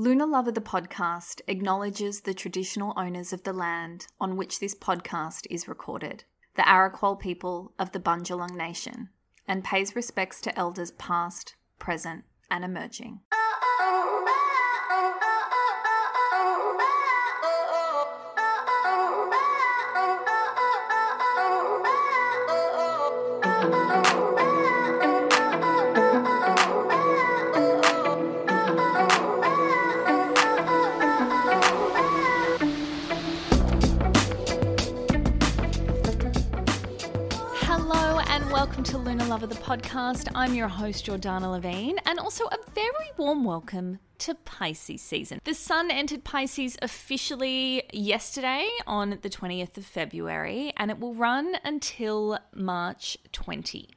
Lunar Lover the podcast acknowledges the traditional owners of the land on which this podcast is recorded, the Arakwal people of the Bundjalung Nation, and pays respects to elders past, present, and emerging. Welcome to Lunar Lover the podcast. I'm your host Jordanna Levin and also a very warm welcome to Pisces season. The sun entered Pisces officially yesterday on the 20th of February and it will run until March 20.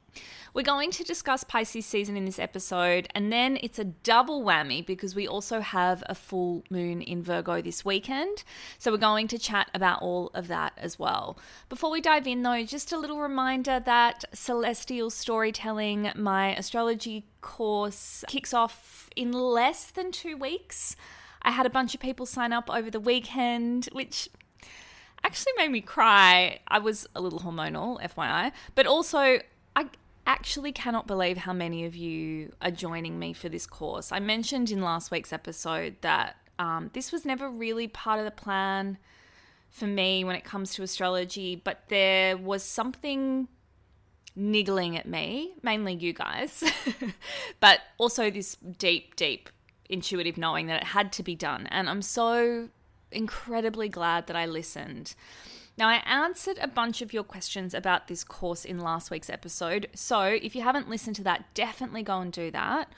We're going to discuss Pisces season in this episode, and then it's a double whammy because we also have a full moon in Virgo this weekend. So we're going to chat about all of that as well. Before we dive in, though, just a little reminder that Celestial Storytelling, my astrology course, kicks off in less than two weeks. I had a bunch of people sign up over the weekend, which actually made me cry. I was a little hormonal, FYI, but also actually cannot believe how many of you are joining me for this course. I mentioned in last week's episode that um, this was never really part of the plan for me when it comes to astrology, but there was something niggling at me, mainly you guys, but also this deep, deep intuitive knowing that it had to be done. And I'm so incredibly glad that I listened. Now, I answered a bunch of your questions about this course in last week's episode. So, if you haven't listened to that, definitely go and do that.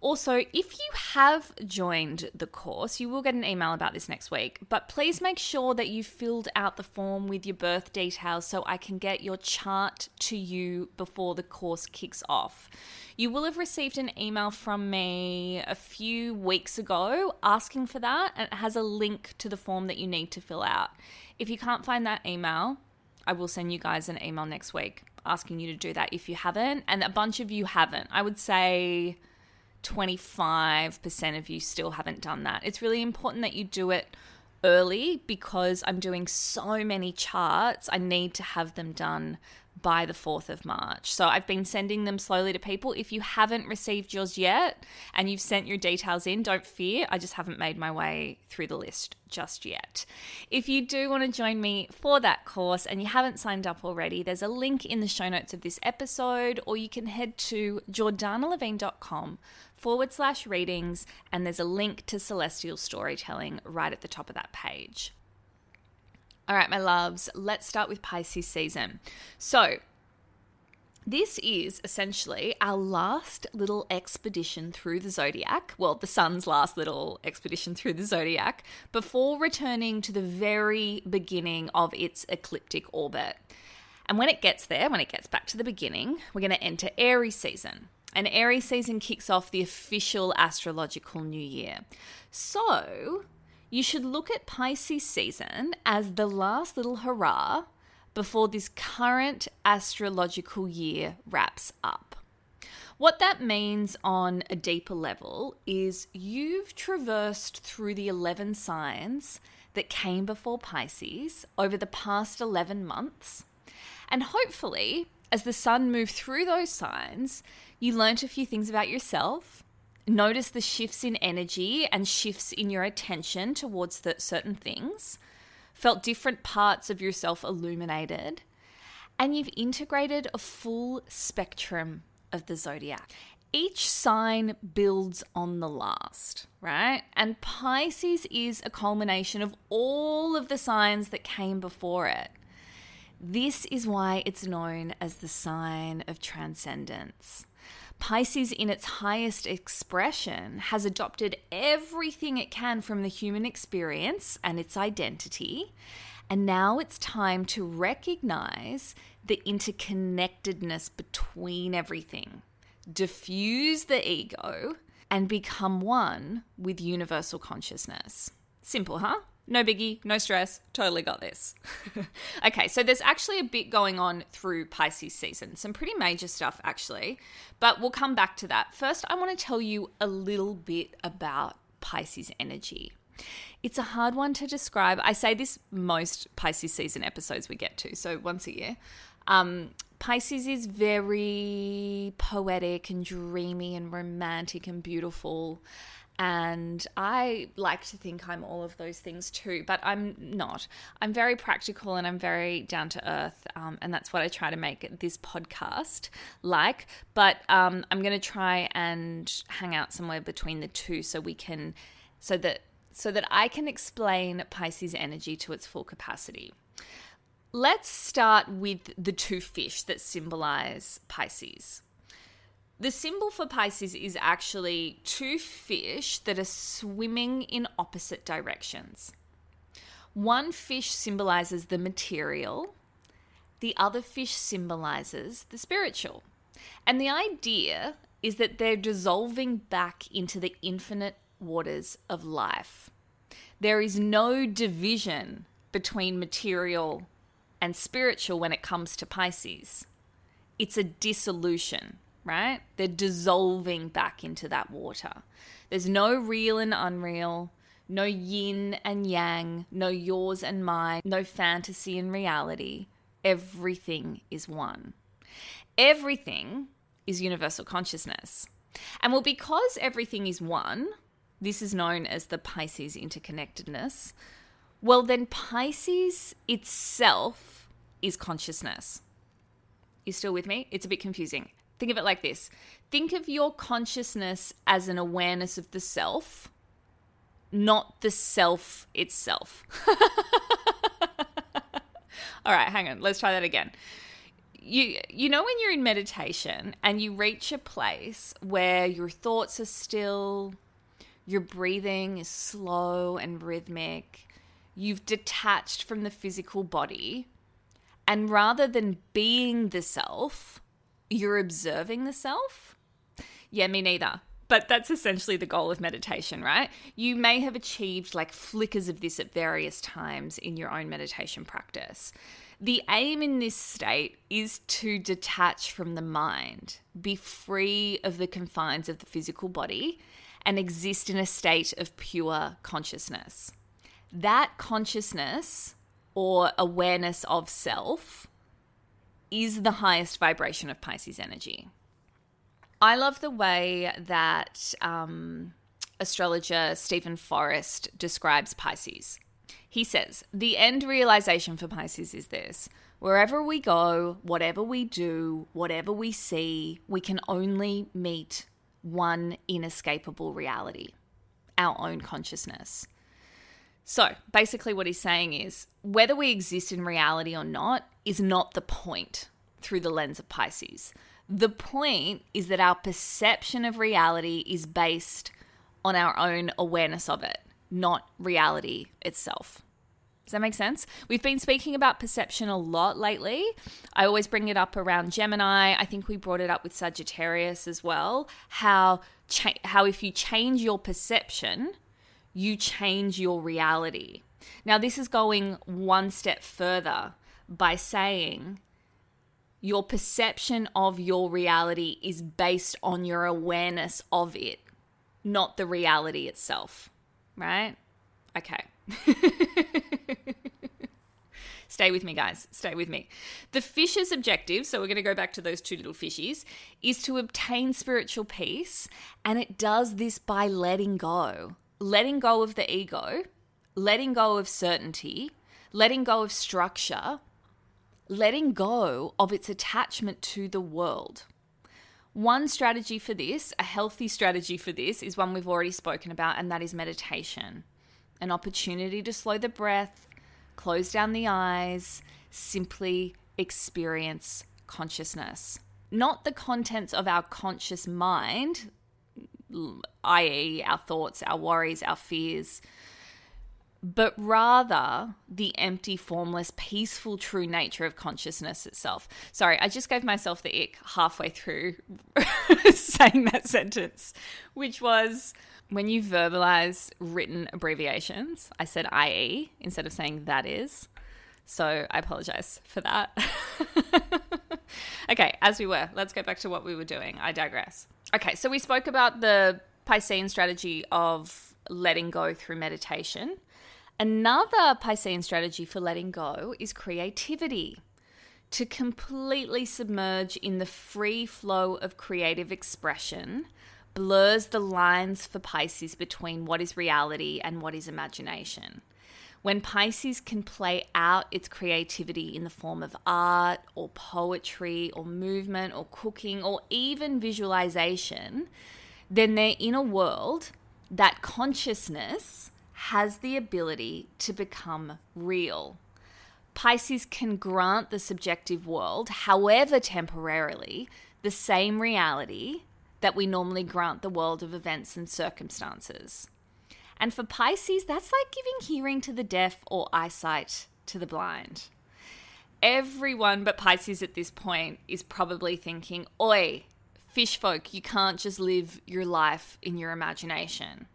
Also, if you have joined the course, you will get an email about this next week. But please make sure that you filled out the form with your birth details so I can get your chart to you before the course kicks off. You will have received an email from me a few weeks ago asking for that, and it has a link to the form that you need to fill out. If you can't find that email, I will send you guys an email next week asking you to do that if you haven't. And a bunch of you haven't. I would say 25% of you still haven't done that. It's really important that you do it early because I'm doing so many charts. I need to have them done by the 4th of March. So I've been sending them slowly to people. If you haven't received yours yet and you've sent your details in, don't fear. I just haven't made my way through the list just yet. If you do want to join me for that course and you haven't signed up already, there's a link in the show notes of this episode, or you can head to jordannalevin.com forward slash readings, and there's a link to celestial storytelling right at the top of that page. All right, my loves, let's start with Pisces season. So, this is essentially our last little expedition through the zodiac. Well, the sun's last little expedition through the zodiac before returning to the very beginning of its ecliptic orbit. And when it gets there, when it gets back to the beginning, we're going to enter Aries season. And Aries season kicks off the official astrological new year. So, you should look at Pisces season as the last little hurrah before this current astrological year wraps up. What that means on a deeper level is you've traversed through the 11 signs that came before Pisces over the past 11 months. And hopefully, as the sun moved through those signs, you learnt a few things about yourself, noticed the shifts in energy and shifts in your attention towards certain things, felt different parts of yourself illuminated, and you've integrated a full spectrum of the zodiac. Each sign builds on the last, right? And Pisces is a culmination of all of the signs that came before it. This is why it's known as the sign of transcendence. Pisces, in its highest expression, has adopted everything it can from the human experience and its identity. And now it's time to recognize the interconnectedness between everything, diffuse the ego, and become one with universal consciousness. Simple, huh? No biggie, no stress, totally got this. okay, so there's actually a bit going on through Pisces season, some pretty major stuff actually, but we'll come back to that. First, I want to tell you a little bit about Pisces energy. It's a hard one to describe. I say this most Pisces season episodes we get to, so once a year. Um, Pisces is very poetic and dreamy and romantic and beautiful. And I like to think I'm all of those things too, but I'm not. I'm very practical and I'm very down to earth. Um, and that's what I try to make this podcast like. But um, I'm going to try and hang out somewhere between the two so we can, so that, so that I can explain Pisces energy to its full capacity. Let's start with the two fish that symbolize Pisces. The symbol for Pisces is actually two fish that are swimming in opposite directions. One fish symbolizes the material, the other fish symbolizes the spiritual. And the idea is that they're dissolving back into the infinite waters of life. There is no division between material and spiritual when it comes to Pisces. It's a dissolution right? They're dissolving back into that water. There's no real and unreal, no yin and yang, no yours and mine, no fantasy and reality. Everything is one. Everything is universal consciousness. And well, because everything is one, this is known as the Pisces interconnectedness. Well, then Pisces itself is consciousness. You still with me? It's a bit confusing. Think of it like this think of your consciousness as an awareness of the self, not the self itself. All right, hang on. Let's try that again. You you know when you're in meditation and you reach a place where your thoughts are still, your breathing is slow and rhythmic, you've detached from the physical body, and rather than being the self, you're observing the self? Yeah, me neither. But that's essentially the goal of meditation, right? You may have achieved like flickers of this at various times in your own meditation practice. The aim in this state is to detach from the mind, be free of the confines of the physical body, and exist in a state of pure consciousness. That consciousness or awareness of self is the highest vibration of Pisces energy. I love the way that um, astrologer Steven Forrest describes Pisces. He says, The end realization for Pisces is this wherever we go, whatever we do, whatever we see, we can only meet one inescapable reality our own consciousness. So basically, what he's saying is whether we exist in reality or not is not the point through the lens of Pisces. The point is that our perception of reality is based on our own awareness of it, not reality itself. Does that make sense? We've been speaking about perception a lot lately. I always bring it up around Gemini. I think we brought it up with Sagittarius as well. How cha- how if you change your perception, you change your reality. Now, this is going one step further by saying your perception of your reality is based on your awareness of it, not the reality itself, right? Okay. Stay with me, guys. Stay with me. The fish's objective, so we're going to go back to those two little fishies, is to obtain spiritual peace, and it does this by letting go letting go of the ego, letting go of certainty, letting go of structure, letting go of its attachment to the world. One strategy for this, a healthy strategy for this, is one we've already spoken about, and that is meditation. An opportunity to slow the breath, close down the eyes, simply experience consciousness. not the contents of our conscious mind, i.e., our thoughts, our worries, our fears, but rather the empty, formless, peaceful, true nature of consciousness itself. Sorry, I just gave myself the ick halfway through saying that sentence, which was when you verbalize written abbreviations, I said IE instead of saying that is. So I apologize for that. okay, as we were, let's go back to what we were doing. I digress. Okay, so we spoke about the Piscean strategy of letting go through meditation. Another Piscean strategy for letting go is creativity. To completely submerge in the free flow of creative expression blurs the lines for Pisces between what is reality and what is imagination. When Pisces can play out its creativity in the form of art or poetry or movement or cooking or even visualization, then they're in a world that consciousness has the ability to become real. Pisces can grant the subjective world, however temporarily, the same reality that we normally grant the world of events and circumstances. And for Pisces, that's like giving hearing to the deaf or eyesight to the blind. Everyone but Pisces at this point is probably thinking, Oi, fish folk, you can't just live your life in your imagination.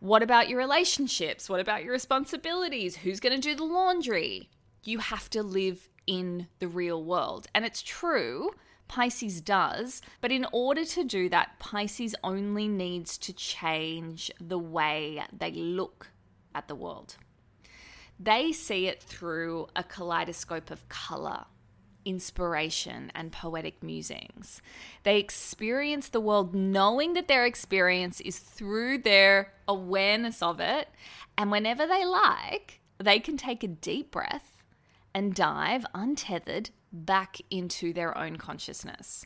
What about your relationships? What about your responsibilities? Who's going to do the laundry? You have to live in the real world. And it's true, Pisces does, but in order to do that, Pisces only needs to change the way they look at the world. They see it through a kaleidoscope of color inspiration and poetic musings. They experience the world knowing that their experience is through their awareness of it. And whenever they like, they can take a deep breath and dive untethered back into their own consciousness.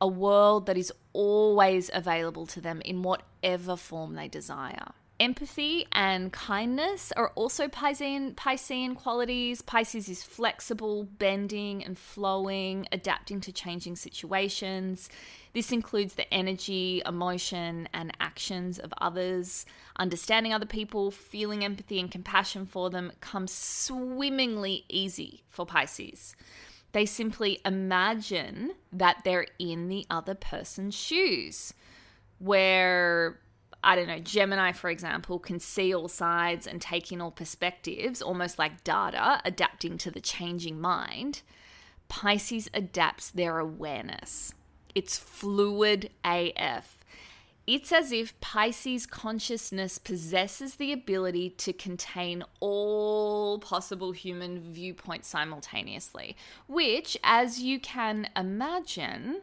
A world that is always available to them in whatever form they desire. Empathy and kindness are also Piscean, Piscean qualities. Pisces is flexible, bending and flowing, adapting to changing situations. This includes the energy, emotion, and actions of others. Understanding other people, feeling empathy and compassion for them comes swimmingly easy for Pisces. They simply imagine that they're in the other person's shoes, where I don't know, Gemini, for example, can see all sides and take in all perspectives, almost like data, adapting to the changing mind. Pisces adapts their awareness. It's fluid AF. It's as if Pisces consciousness possesses the ability to contain all possible human viewpoints simultaneously, which, as you can imagine,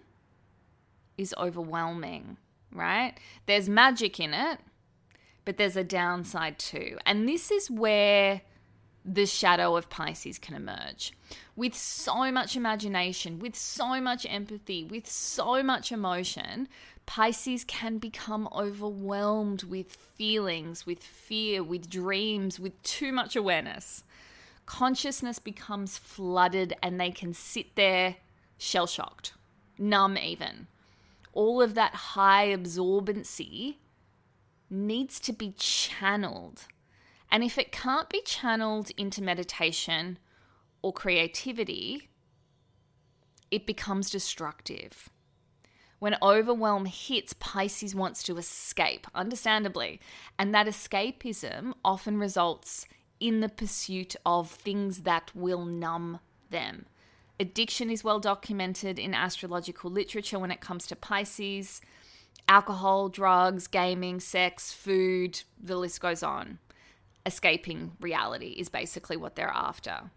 is overwhelming right? There's magic in it, but there's a downside too. And this is where the shadow of Pisces can emerge. With so much imagination, with so much empathy, with so much emotion, Pisces can become overwhelmed with feelings, with fear, with dreams, with too much awareness. Consciousness becomes flooded and they can sit there shell shocked, numb even all of that high absorbency needs to be channeled. And if it can't be channeled into meditation or creativity, it becomes destructive. When overwhelm hits, Pisces wants to escape, understandably. And that escapism often results in the pursuit of things that will numb them. Addiction is well documented in astrological literature when it comes to Pisces. Alcohol, drugs, gaming, sex, food, the list goes on. Escaping reality is basically what they're after.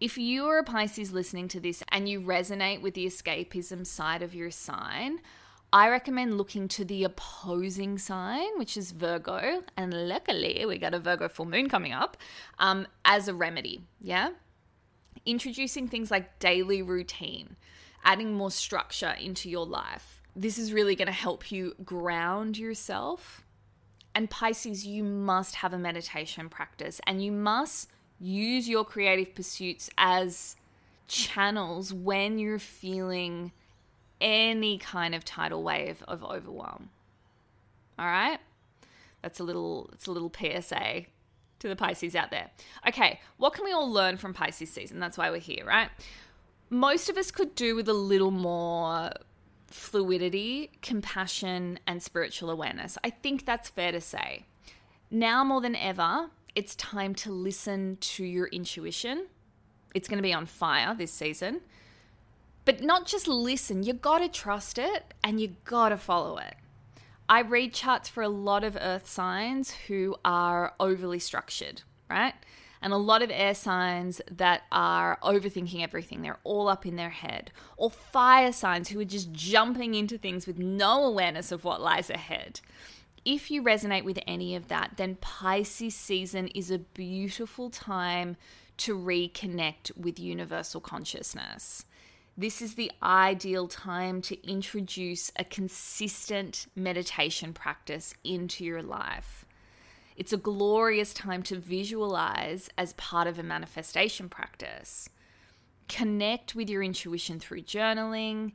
If you are a Pisces listening to this and you resonate with the escapism side of your sign, I recommend looking to the opposing sign, which is Virgo. And luckily, we got a Virgo full moon coming up um, as a remedy. Yeah introducing things like daily routine, adding more structure into your life. This is really going to help you ground yourself. And Pisces, you must have a meditation practice and you must use your creative pursuits as channels when you're feeling any kind of tidal wave of overwhelm. All right? That's a little it's a little PSA to the Pisces out there. Okay, what can we all learn from Pisces season? That's why we're here, right? Most of us could do with a little more fluidity, compassion, and spiritual awareness. I think that's fair to say. Now more than ever, it's time to listen to your intuition. It's going to be on fire this season. But not just listen, you got to trust it and you got to follow it. I read charts for a lot of earth signs who are overly structured, right? And a lot of air signs that are overthinking everything. They're all up in their head. Or fire signs who are just jumping into things with no awareness of what lies ahead. If you resonate with any of that, then Pisces season is a beautiful time to reconnect with universal consciousness. This is the ideal time to introduce a consistent meditation practice into your life. It's a glorious time to visualize as part of a manifestation practice. Connect with your intuition through journaling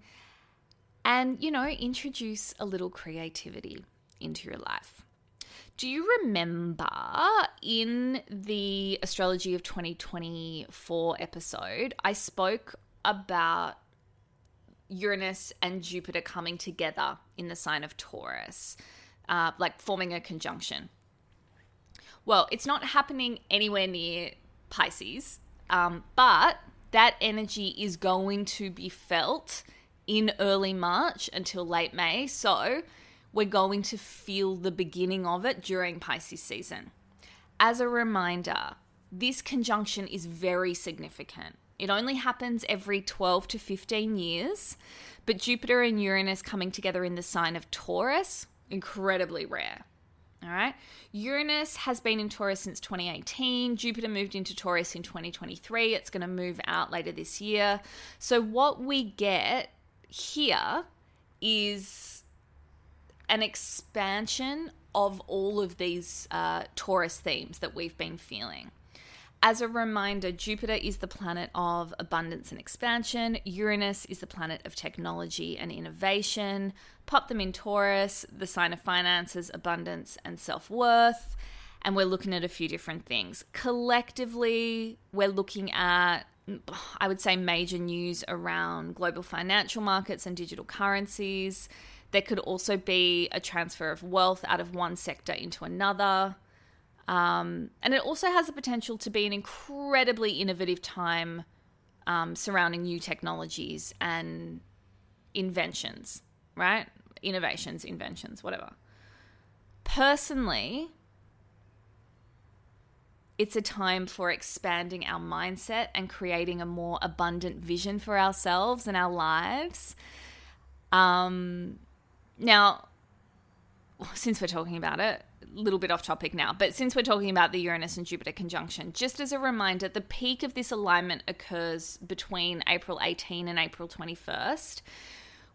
and, you know, introduce a little creativity into your life. Do you remember in the Astrology of 2024 episode, I spoke about Uranus and Jupiter coming together in the sign of Taurus, uh, like forming a conjunction. Well, it's not happening anywhere near Pisces, um, but that energy is going to be felt in early March until late May. So we're going to feel the beginning of it during Pisces season. As a reminder, this conjunction is very significant. It only happens every 12 to 15 years, but Jupiter and Uranus coming together in the sign of Taurus, incredibly rare. All right. Uranus has been in Taurus since 2018. Jupiter moved into Taurus in 2023. It's going to move out later this year. So, what we get here is an expansion of all of these uh, Taurus themes that we've been feeling. As a reminder, Jupiter is the planet of abundance and expansion. Uranus is the planet of technology and innovation. Pop them in Taurus, the sign of finances, abundance, and self worth. And we're looking at a few different things. Collectively, we're looking at, I would say, major news around global financial markets and digital currencies. There could also be a transfer of wealth out of one sector into another. Um, and it also has the potential to be an incredibly innovative time um, surrounding new technologies and inventions, right? Innovations, inventions, whatever. Personally, it's a time for expanding our mindset and creating a more abundant vision for ourselves and our lives. Um, now, since we're talking about it, a little bit off topic now, but since we're talking about the Uranus and Jupiter conjunction, just as a reminder, the peak of this alignment occurs between April 18 and April 21st.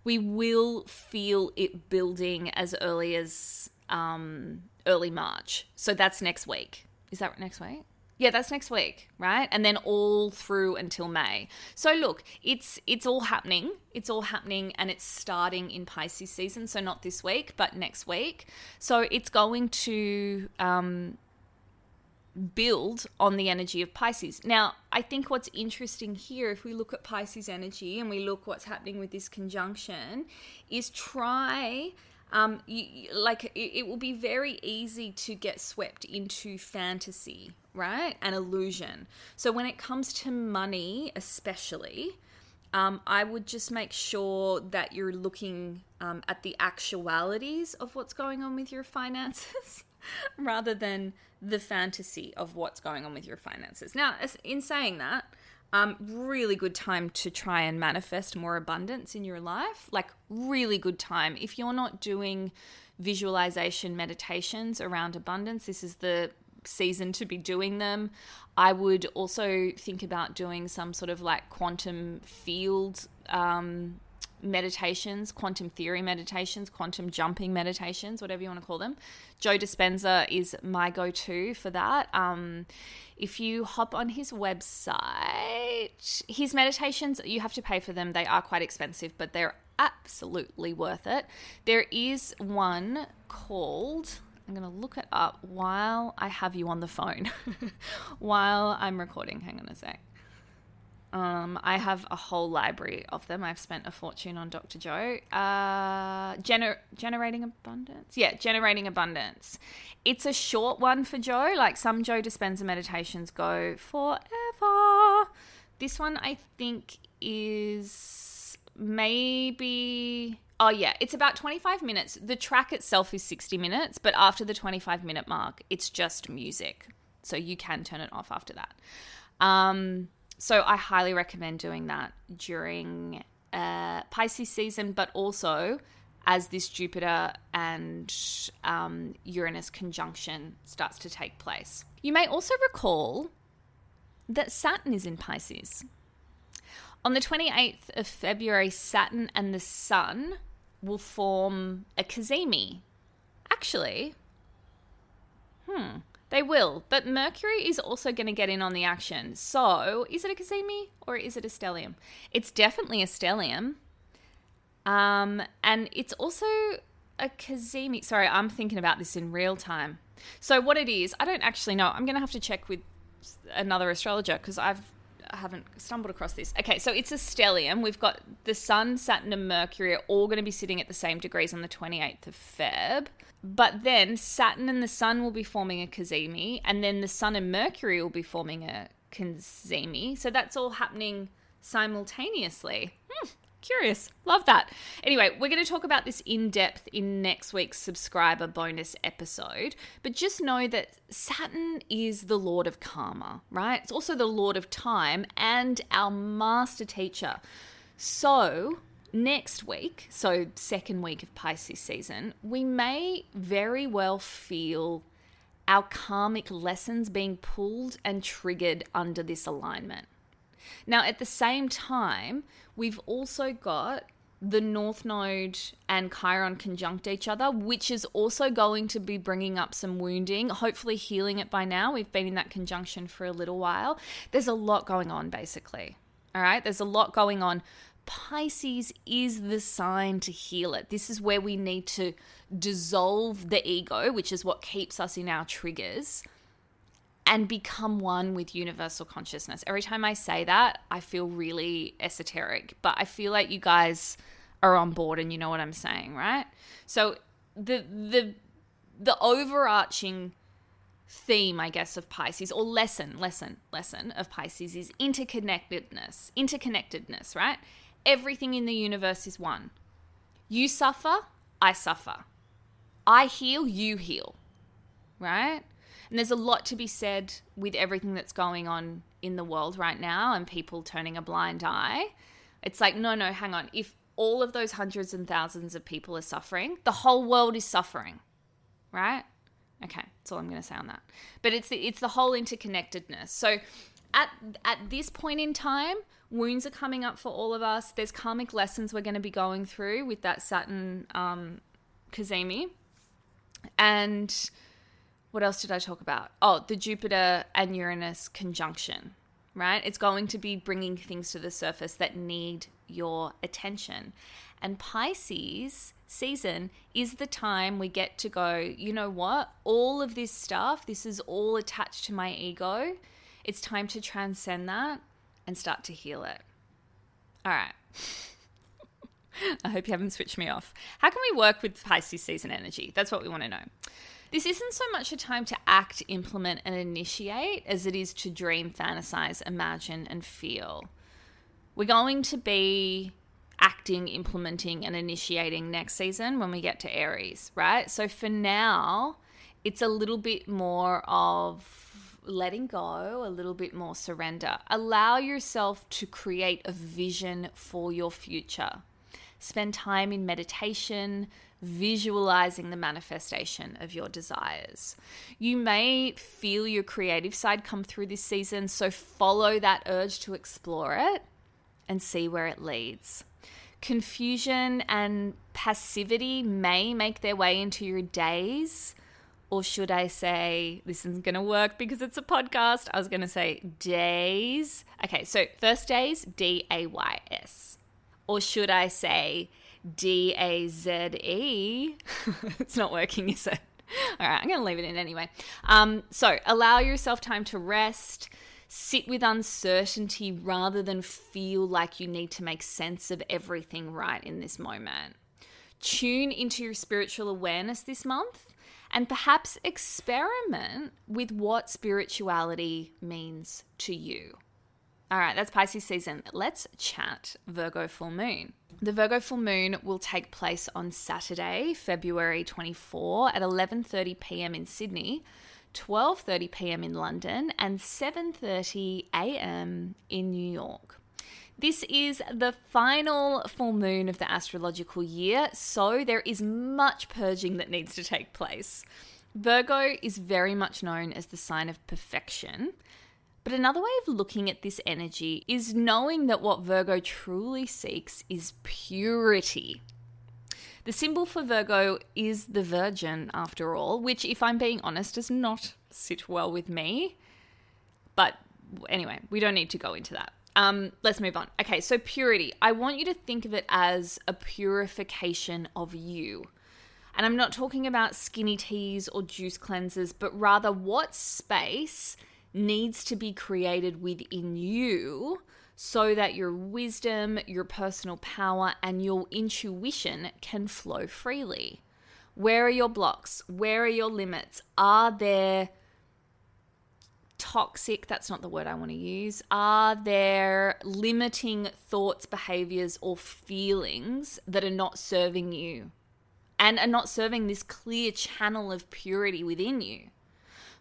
We will feel it building as early as um, early March. So that's next week. Is that next week? Yeah, that's next week, right? And then all through until May. So look, it's it's all happening. It's all happening and it's starting in Pisces season, so not this week, but next week. So it's going to um build on the energy of Pisces. Now, I think what's interesting here, if we look at Pisces energy and we look what's happening with this conjunction, is try um, you, like it, it will be very easy to get swept into fantasy, right? And illusion. So when it comes to money, especially, um, I would just make sure that you're looking um, at the actualities of what's going on with your finances rather than the fantasy of what's going on with your finances. Now, in saying that, um, really good time to try and manifest more abundance in your life. Like, really good time. If you're not doing visualization meditations around abundance, this is the season to be doing them. I would also think about doing some sort of like quantum field um, meditations, quantum theory meditations, quantum jumping meditations, whatever you want to call them. Joe Dispenza is my go to for that. Um, if you hop on his website, his meditations, you have to pay for them. They are quite expensive, but they're absolutely worth it. There is one called, I'm going to look it up while I have you on the phone, while I'm recording. Hang on a sec. Um, I have a whole library of them. I've spent a fortune on Dr. Joe. Uh, gener- generating abundance? Yeah, generating abundance. It's a short one for Joe. Like some Joe Dispenza meditations go forever. This one, I think, is maybe. Oh, yeah, it's about 25 minutes. The track itself is 60 minutes, but after the 25 minute mark, it's just music. So you can turn it off after that. Um, so I highly recommend doing that during uh, Pisces season, but also as this Jupiter and um, Uranus conjunction starts to take place. You may also recall that Saturn is in Pisces. On the 28th of February, Saturn and the Sun will form a cazimi. Actually, hmm, they will, but Mercury is also going to get in on the action. So, is it a cazimi or is it a stellium? It's definitely a stellium. Um, and it's also a cazimi. Sorry, I'm thinking about this in real time. So, what it is, I don't actually know. I'm going to have to check with another astrologer because I've I haven't stumbled across this. Okay, so it's a stellium. We've got the Sun, Saturn, and Mercury are all going to be sitting at the same degrees on the 28th of Feb. But then Saturn and the Sun will be forming a cazimi, and then the Sun and Mercury will be forming a cazimi. So that's all happening simultaneously. Hmm, curious. Love that. Anyway, we're going to talk about this in depth in next week's subscriber bonus episode. But just know that Saturn is the Lord of Karma, right? It's also the Lord of Time and our master teacher. So next week, so second week of Pisces season, we may very well feel our karmic lessons being pulled and triggered under this alignment. Now, at the same time, we've also got the North Node and Chiron conjunct each other, which is also going to be bringing up some wounding, hopefully healing it by now. We've been in that conjunction for a little while. There's a lot going on, basically. All right, there's a lot going on Pisces is the sign to heal it. This is where we need to dissolve the ego, which is what keeps us in our triggers, and become one with universal consciousness. Every time I say that, I feel really esoteric, but I feel like you guys are on board and you know what I'm saying, right? So the the the overarching theme, I guess, of Pisces, or lesson, lesson, lesson of Pisces is interconnectedness. Interconnectedness, right? Everything in the universe is one. You suffer, I suffer. I heal, you heal. Right? And there's a lot to be said with everything that's going on in the world right now and people turning a blind eye. It's like, no, no, hang on. If all of those hundreds and thousands of people are suffering, the whole world is suffering. Right? Okay, that's all I'm going to say on that. But it's the, it's the whole interconnectedness. So at at this point in time, wounds are coming up for all of us. There's karmic lessons we're going to be going through with that Saturn um, cazimi. And what else did I talk about? Oh, the Jupiter and Uranus conjunction, right? It's going to be bringing things to the surface that need your attention. And Pisces season is the time we get to go, you know what? All of this stuff, this is all attached to my ego. It's time to transcend that and start to heal it. All right. I hope you haven't switched me off. How can we work with Pisces season energy? That's what we want to know. This isn't so much a time to act, implement, and initiate as it is to dream, fantasize, imagine, and feel. We're going to be acting, implementing, and initiating next season when we get to Aries, right? So for now, it's a little bit more of letting go, a little bit more surrender. Allow yourself to create a vision for your future. Spend time in meditation, visualizing the manifestation of your desires. You may feel your creative side come through this season, so follow that urge to explore it and see where it leads. Confusion and passivity may make their way into your days or should I say, this isn't going to work because it's a podcast? I was going to say days. Okay, so first days, D A Y S. Or should I say D A Z E. It's not working, is it? All right, I'm going to leave it in anyway. Um, so allow yourself time to rest. Sit with uncertainty rather than feel like you need to make sense of everything right in this moment. Tune into your spiritual awareness this month and perhaps experiment with what spirituality means to you. All right, that's Pisces season. Let's chat Virgo full moon. The Virgo full moon will take place on Saturday, February 24 at 11:30 p.m. in Sydney, 12:30 p.m. in London, and 7:30 a.m. in New York. This is the final full moon of the astrological year, so there is much purging that needs to take place. Virgo is very much known as the sign of perfection. But another way of looking at this energy is knowing that what Virgo truly seeks is purity. The symbol for Virgo is the Virgin, after all, which, if I'm being honest, does not sit well with me. But anyway, we don't need to go into that. Um, let's move on. Okay, so purity. I want you to think of it as a purification of you. And I'm not talking about skinny teas or juice cleansers, but rather what space needs to be created within you so that your wisdom, your personal power, and your intuition can flow freely. Where are your blocks? Where are your limits? Are there toxic, that's not the word I want to use, are there limiting thoughts, behaviors, or feelings that are not serving you and are not serving this clear channel of purity within you?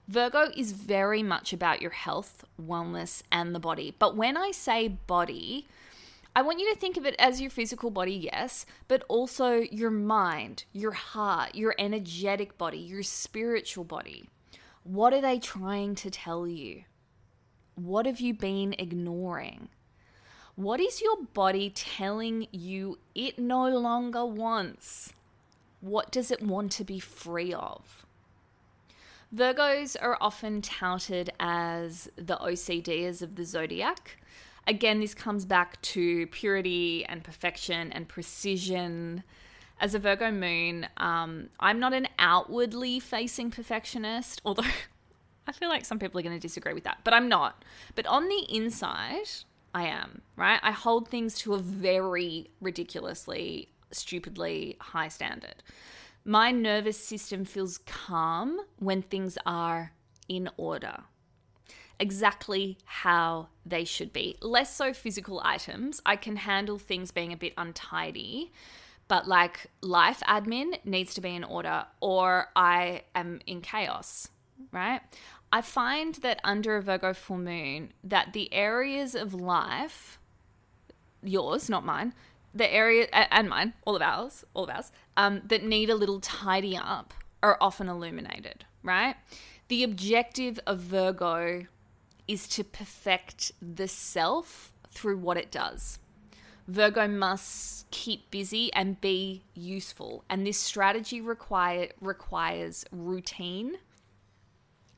Virgo is very much about your health, wellness, and the body. But when I say body, I want you to think of it as your physical body, yes, but also your mind, your heart, your energetic body, your spiritual body. What are they trying to tell you? What have you been ignoring? What is your body telling you it no longer wants? What does it want to be free of? Virgos are often touted as the OCDs of the zodiac. Again, this comes back to purity and perfection and precision. As a Virgo moon, um, I'm not an outwardly facing perfectionist, although I feel like some people are going to disagree with that, but I'm not. But on the inside, I am, right? I hold things to a very ridiculously, stupidly high standard. My nervous system feels calm when things are in order. Exactly how they should be. Less so physical items. I can handle things being a bit untidy, but like life admin needs to be in order, or I am in chaos, right? I find that under a Virgo full moon, that the areas of life, yours, not mine, the area and mine, all of ours, all of ours, um, that need a little tidy up are often illuminated, right? The objective of Virgo is to perfect the self through what it does. Virgo must keep busy and be useful, and this strategy require, requires routine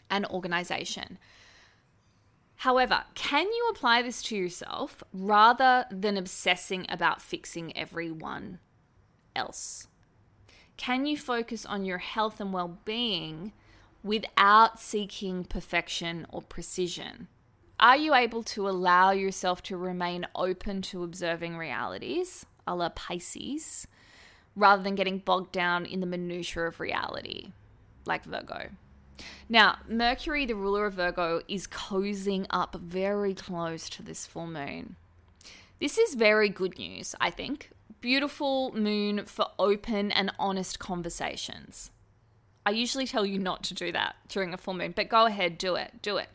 and organization. However, can you apply this to yourself rather than obsessing about fixing everyone else? Can you focus on your health and well being without seeking perfection or precision? Are you able to allow yourself to remain open to observing realities, a la Pisces, rather than getting bogged down in the minutiae of reality, like Virgo? Now, Mercury, the ruler of Virgo, is cozying up very close to this full moon. This is very good news, I think. Beautiful moon for open and honest conversations. I usually tell you not to do that during a full moon, but go ahead, do it, do it.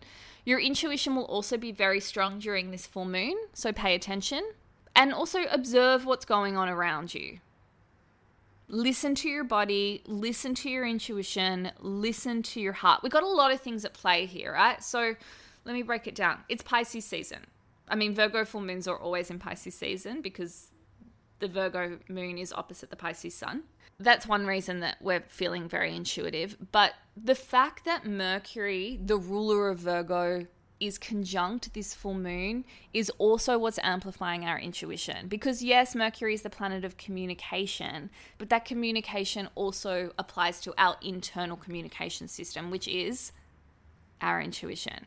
Your intuition will also be very strong during this full moon, so pay attention and also observe what's going on around you listen to your body, listen to your intuition, listen to your heart. We've got a lot of things at play here, right? So let me break it down. It's Pisces season. I mean, Virgo full moons are always in Pisces season because the Virgo moon is opposite the Pisces sun. That's one reason that we're feeling very intuitive. But the fact that Mercury, the ruler of Virgo, is conjunct this full moon is also what's amplifying our intuition. Because, yes, Mercury is the planet of communication, but that communication also applies to our internal communication system, which is our intuition.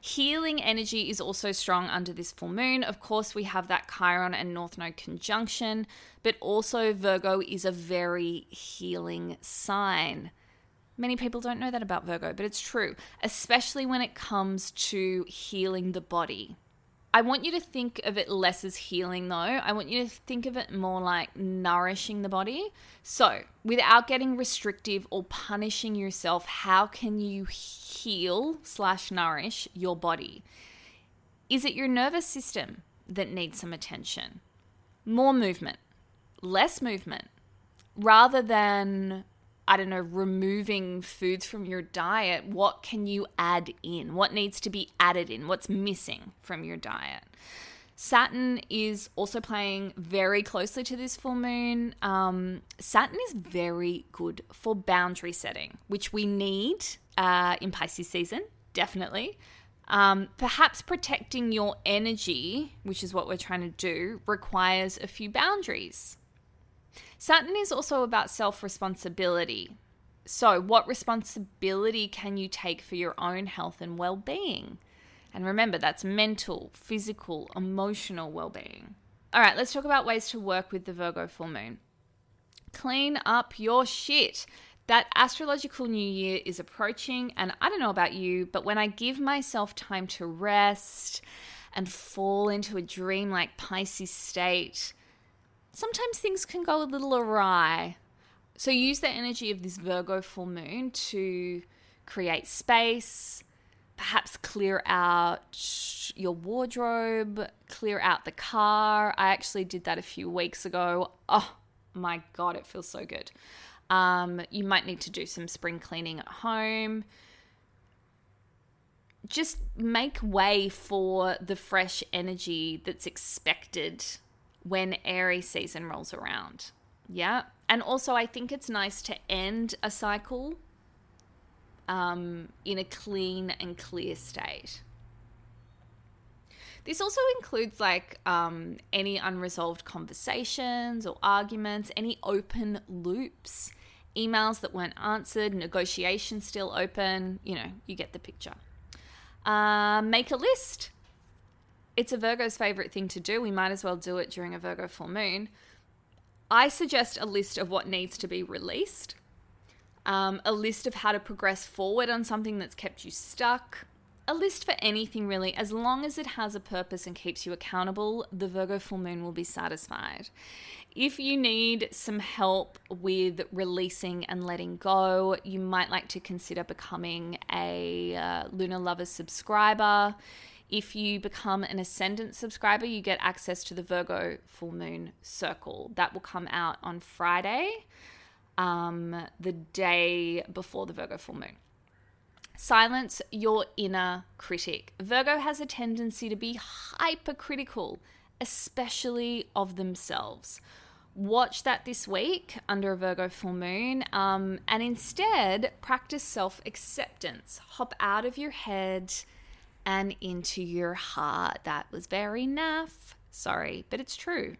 Healing energy is also strong under this full moon. Of course, we have that Chiron and North Node conjunction, but also Virgo is a very healing sign. Many people don't know that about Virgo, but it's true, especially when it comes to healing the body. I want you to think of it less as healing, though. I want you to think of it more like nourishing the body. So, without getting restrictive or punishing yourself, how can you heal slash nourish your body? Is it your nervous system that needs some attention? More movement, less movement, rather than I don't know, removing foods from your diet, what can you add in? What needs to be added in? What's missing from your diet? Saturn is also playing very closely to this full moon. Um, Saturn is very good for boundary setting, which we need uh, in Pisces season, definitely. Um, perhaps protecting your energy, which is what we're trying to do, requires a few boundaries. Saturn is also about self responsibility. So, what responsibility can you take for your own health and well being? And remember, that's mental, physical, emotional well being. All right, let's talk about ways to work with the Virgo full moon. Clean up your shit. That astrological new year is approaching, and I don't know about you, but when I give myself time to rest and fall into a dream-like Pisces state, sometimes things can go a little awry. So use the energy of this Virgo full moon to create space, perhaps clear out your wardrobe, clear out the car. I actually did that a few weeks ago. Oh my God, it feels so good. Um, you might need to do some spring cleaning at home. Just make way for the fresh energy that's expected when Aries season rolls around. Yeah. And also, I think it's nice to end a cycle um, in a clean and clear state. This also includes like um, any unresolved conversations or arguments, any open loops, emails that weren't answered, negotiations still open. You know, you get the picture. Uh, make a list it's a Virgo's favorite thing to do. We might as well do it during a Virgo full moon. I suggest a list of what needs to be released, um, a list of how to progress forward on something that's kept you stuck, a list for anything really. As long as it has a purpose and keeps you accountable, the Virgo full moon will be satisfied. If you need some help with releasing and letting go, you might like to consider becoming a uh, Lunar Lovers subscriber. If you become an Ascendant subscriber, you get access to the Virgo full moon circle. That will come out on Friday, um, the day before the Virgo full moon. Silence your inner critic. Virgo has a tendency to be hypercritical, especially of themselves. Watch that this week under a Virgo full moon um, and instead practice self acceptance. Hop out of your head and into your heart. That was very naff. Sorry, but it's true.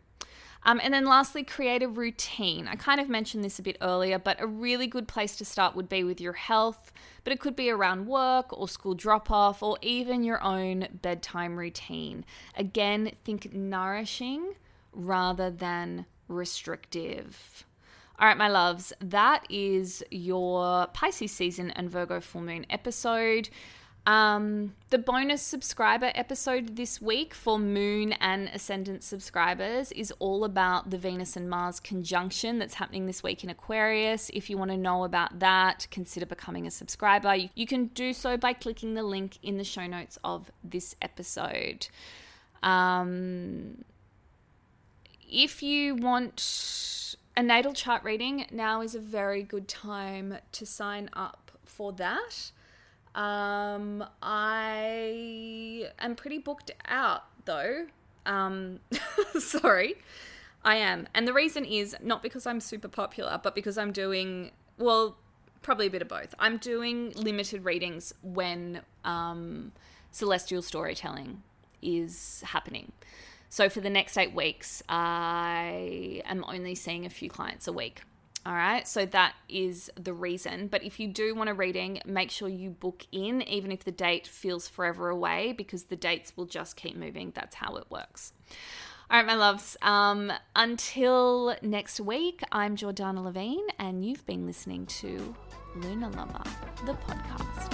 Um, and then lastly, create a routine. I kind of mentioned this a bit earlier, but a really good place to start would be with your health, but it could be around work or school drop off or even your own bedtime routine. Again, think nourishing rather than restrictive. All right, my loves, that is your Pisces season and Virgo full moon episode. Um, the bonus subscriber episode this week for Moon and Ascendant subscribers is all about the Venus and Mars conjunction that's happening this week in Aquarius. If you want to know about that, consider becoming a subscriber. You, you can do so by clicking the link in the show notes of this episode. Um, if you want a natal chart reading, now is a very good time to sign up for that. Um, I am pretty booked out though. Um, sorry, I am. And the reason is not because I'm super popular, but because I'm doing, well, probably a bit of both. I'm doing limited readings when um, celestial storytelling is happening. So for the next eight weeks, I am only seeing a few clients a week. All right, so that is the reason. But if you do want a reading, make sure you book in, even if the date feels forever away, because the dates will just keep moving. That's how it works. All right, my loves. Um, until next week, I'm Jordanna Levin, and you've been listening to Lunar Lover, the podcast.